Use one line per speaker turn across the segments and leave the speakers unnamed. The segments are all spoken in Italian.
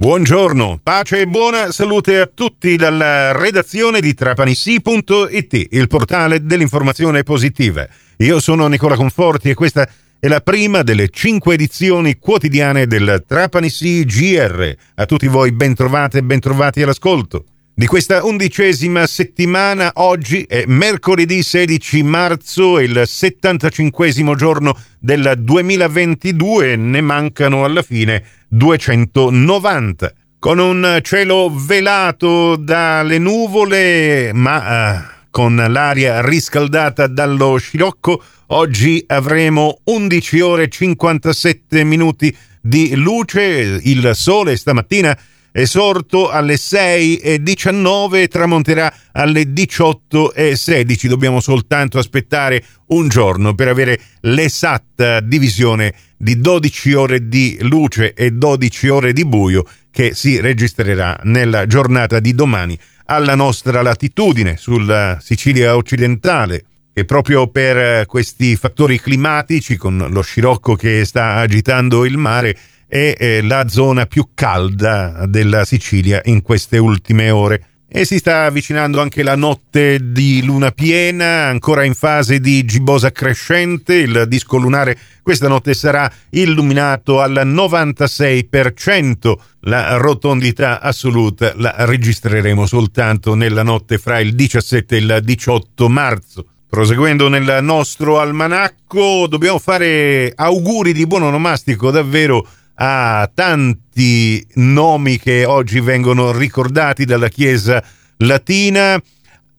Buongiorno, pace e buona salute a tutti dalla redazione di trapanissi.it, il portale dell'informazione positiva. Io sono Nicola Conforti e questa è la prima delle cinque edizioni quotidiane del Trapanissi GR. A tutti voi ben trovate e ben trovati all'ascolto. Di questa undicesima settimana, oggi è mercoledì 16 marzo, il 75 giorno del 2022, ne mancano alla fine 290. Con un cielo velato dalle nuvole, ma eh, con l'aria riscaldata dallo scirocco, oggi avremo 11 ore e 57 minuti di luce. Il sole stamattina è sorto alle 6 e 19 tramonterà alle 18 e 16. Dobbiamo soltanto aspettare un giorno per avere l'esatta divisione di 12 ore di luce e 12 ore di buio che si registrerà nella giornata di domani alla nostra latitudine sulla Sicilia occidentale e proprio per questi fattori climatici con lo scirocco che sta agitando il mare è eh, la zona più calda della Sicilia in queste ultime ore. E si sta avvicinando anche la notte di luna piena, ancora in fase di gibbosa crescente. Il disco lunare questa notte sarà illuminato al 96%. La rotondità assoluta la registreremo soltanto nella notte fra il 17 e il 18 marzo. Proseguendo nel nostro almanacco, dobbiamo fare auguri di buon onomastico davvero a tanti nomi che oggi vengono ricordati dalla Chiesa latina,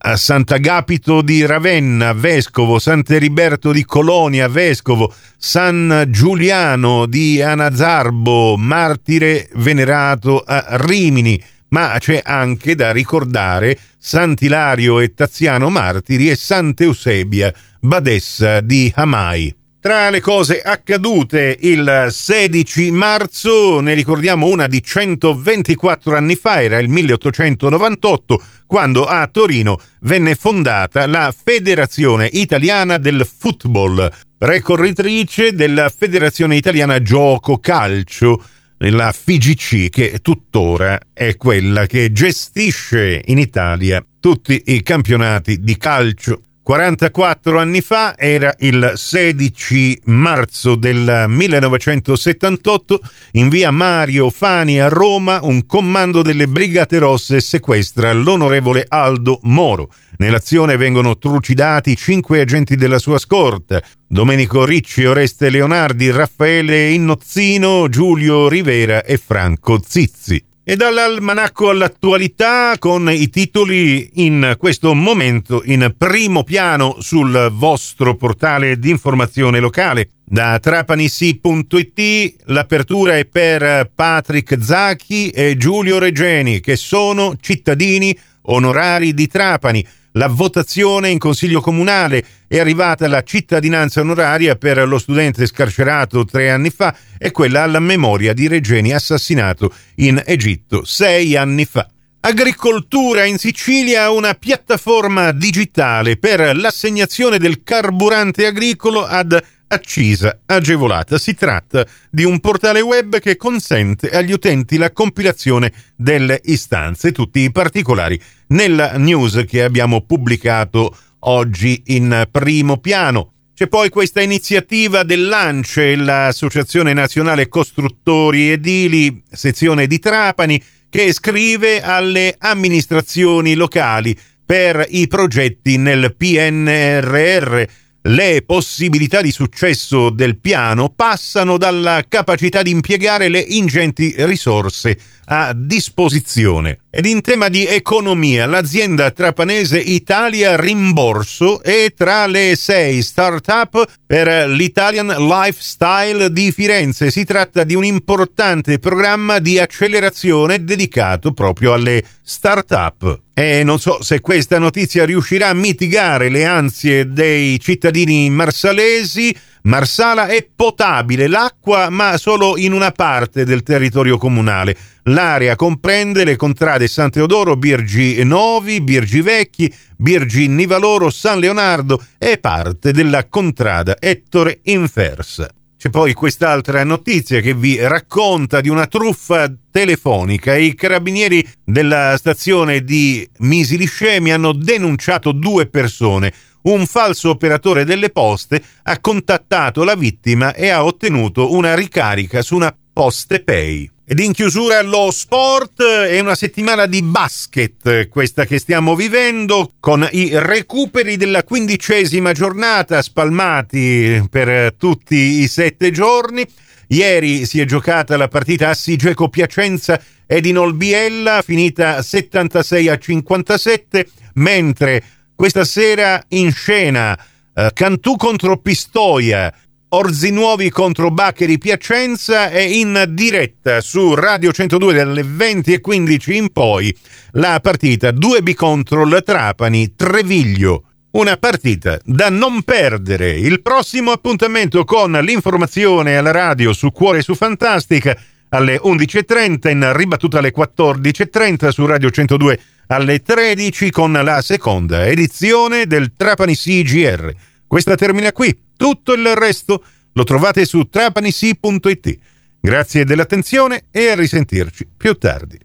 a Sant'Agapito di Ravenna, vescovo, Sant'Eriberto di Colonia, vescovo, San Giuliano di Anazarbo, martire venerato a Rimini, ma c'è anche da ricordare Sant'Ilario e Taziano martiri e Sant'Eusebia, badessa di Hamai. Tra le cose accadute il 16 marzo, ne ricordiamo una di 124 anni fa, era il 1898, quando a Torino venne fondata la Federazione Italiana del Football, precorritrice della Federazione Italiana Gioco Calcio, la FIGC, che tuttora è quella che gestisce in Italia tutti i campionati di calcio 44 anni fa, era il 16 marzo del 1978, in via Mario Fani a Roma un comando delle Brigate Rosse sequestra l'onorevole Aldo Moro. Nell'azione vengono trucidati cinque agenti della sua scorta, Domenico Ricci, Oreste Leonardi, Raffaele Innozzino, Giulio Rivera e Franco Zizzi. E dall'almanacco all'attualità con i titoli in questo momento in primo piano sul vostro portale di informazione locale. Da trapanissi.it l'apertura è per Patrick Zacchi e Giulio Regeni che sono cittadini onorari di Trapani la votazione in Consiglio Comunale è arrivata la cittadinanza onoraria per lo studente scarcerato tre anni fa e quella alla memoria di Regeni assassinato in Egitto sei anni fa. Agricoltura in Sicilia, una piattaforma digitale per l'assegnazione del carburante agricolo ad accisa agevolata. Si tratta di un portale web che consente agli utenti la compilazione delle istanze, tutti i particolari nella news che abbiamo pubblicato oggi in primo piano. C'è poi questa iniziativa dell'ANCE, l'Associazione Nazionale Costruttori Edili, sezione di Trapani, che scrive alle amministrazioni locali per i progetti nel PNRR le possibilità di successo del piano passano dalla capacità di impiegare le ingenti risorse a disposizione. Ed in tema di economia, l'azienda trapanese Italia Rimborso è tra le sei start-up per l'Italian Lifestyle di Firenze. Si tratta di un importante programma di accelerazione dedicato proprio alle start-up. E non so se questa notizia riuscirà a mitigare le ansie dei cittadini marsalesi Marsala è potabile l'acqua, ma solo in una parte del territorio comunale. L'area comprende le contrade San Teodoro, Birgi Novi, Birgi Vecchi, Birgi Nivaloro, San Leonardo e parte della contrada Ettore Infersa. C'è poi quest'altra notizia che vi racconta di una truffa telefonica. I carabinieri della stazione di Misiliscemi hanno denunciato due persone. Un falso operatore delle poste ha contattato la vittima e ha ottenuto una ricarica su una Poste Pay. Ed in chiusura lo sport e una settimana di basket, questa che stiamo vivendo, con i recuperi della quindicesima giornata spalmati per tutti i sette giorni. Ieri si è giocata la partita a Sigeco Piacenza ed in Olbiella, finita 76 a 57, mentre questa sera in scena eh, Cantù contro Pistoia, Orzinuovi contro Baccheri Piacenza è in diretta su Radio 102 dalle 20 e 15 in poi la partita 2B contro il Trapani Treviglio. Una partita da non perdere. Il prossimo appuntamento con l'informazione alla radio su Cuore su Fantastica alle 11.30, in ribattuta alle 14.30 su Radio 102 alle 13 con la seconda edizione del Trapani CGR. Questa termina qui. Tutto il resto lo trovate su trapanisi.it. Grazie dell'attenzione e a risentirci più tardi.